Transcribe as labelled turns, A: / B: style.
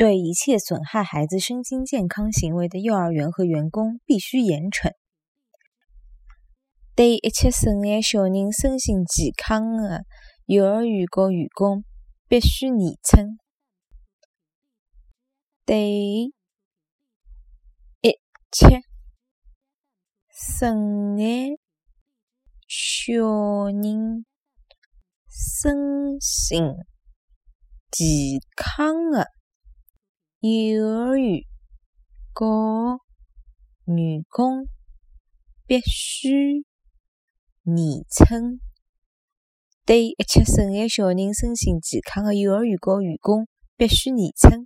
A: 对一切损害孩子身心健康行为的幼儿园和员工必须严惩。
B: 对一切损害小人身心健康的幼儿园和员工必须严惩。对一切损害小人身心健康的幼儿园和员工必须严惩。对一切损害小人身心健康的幼儿园和员工必须严惩。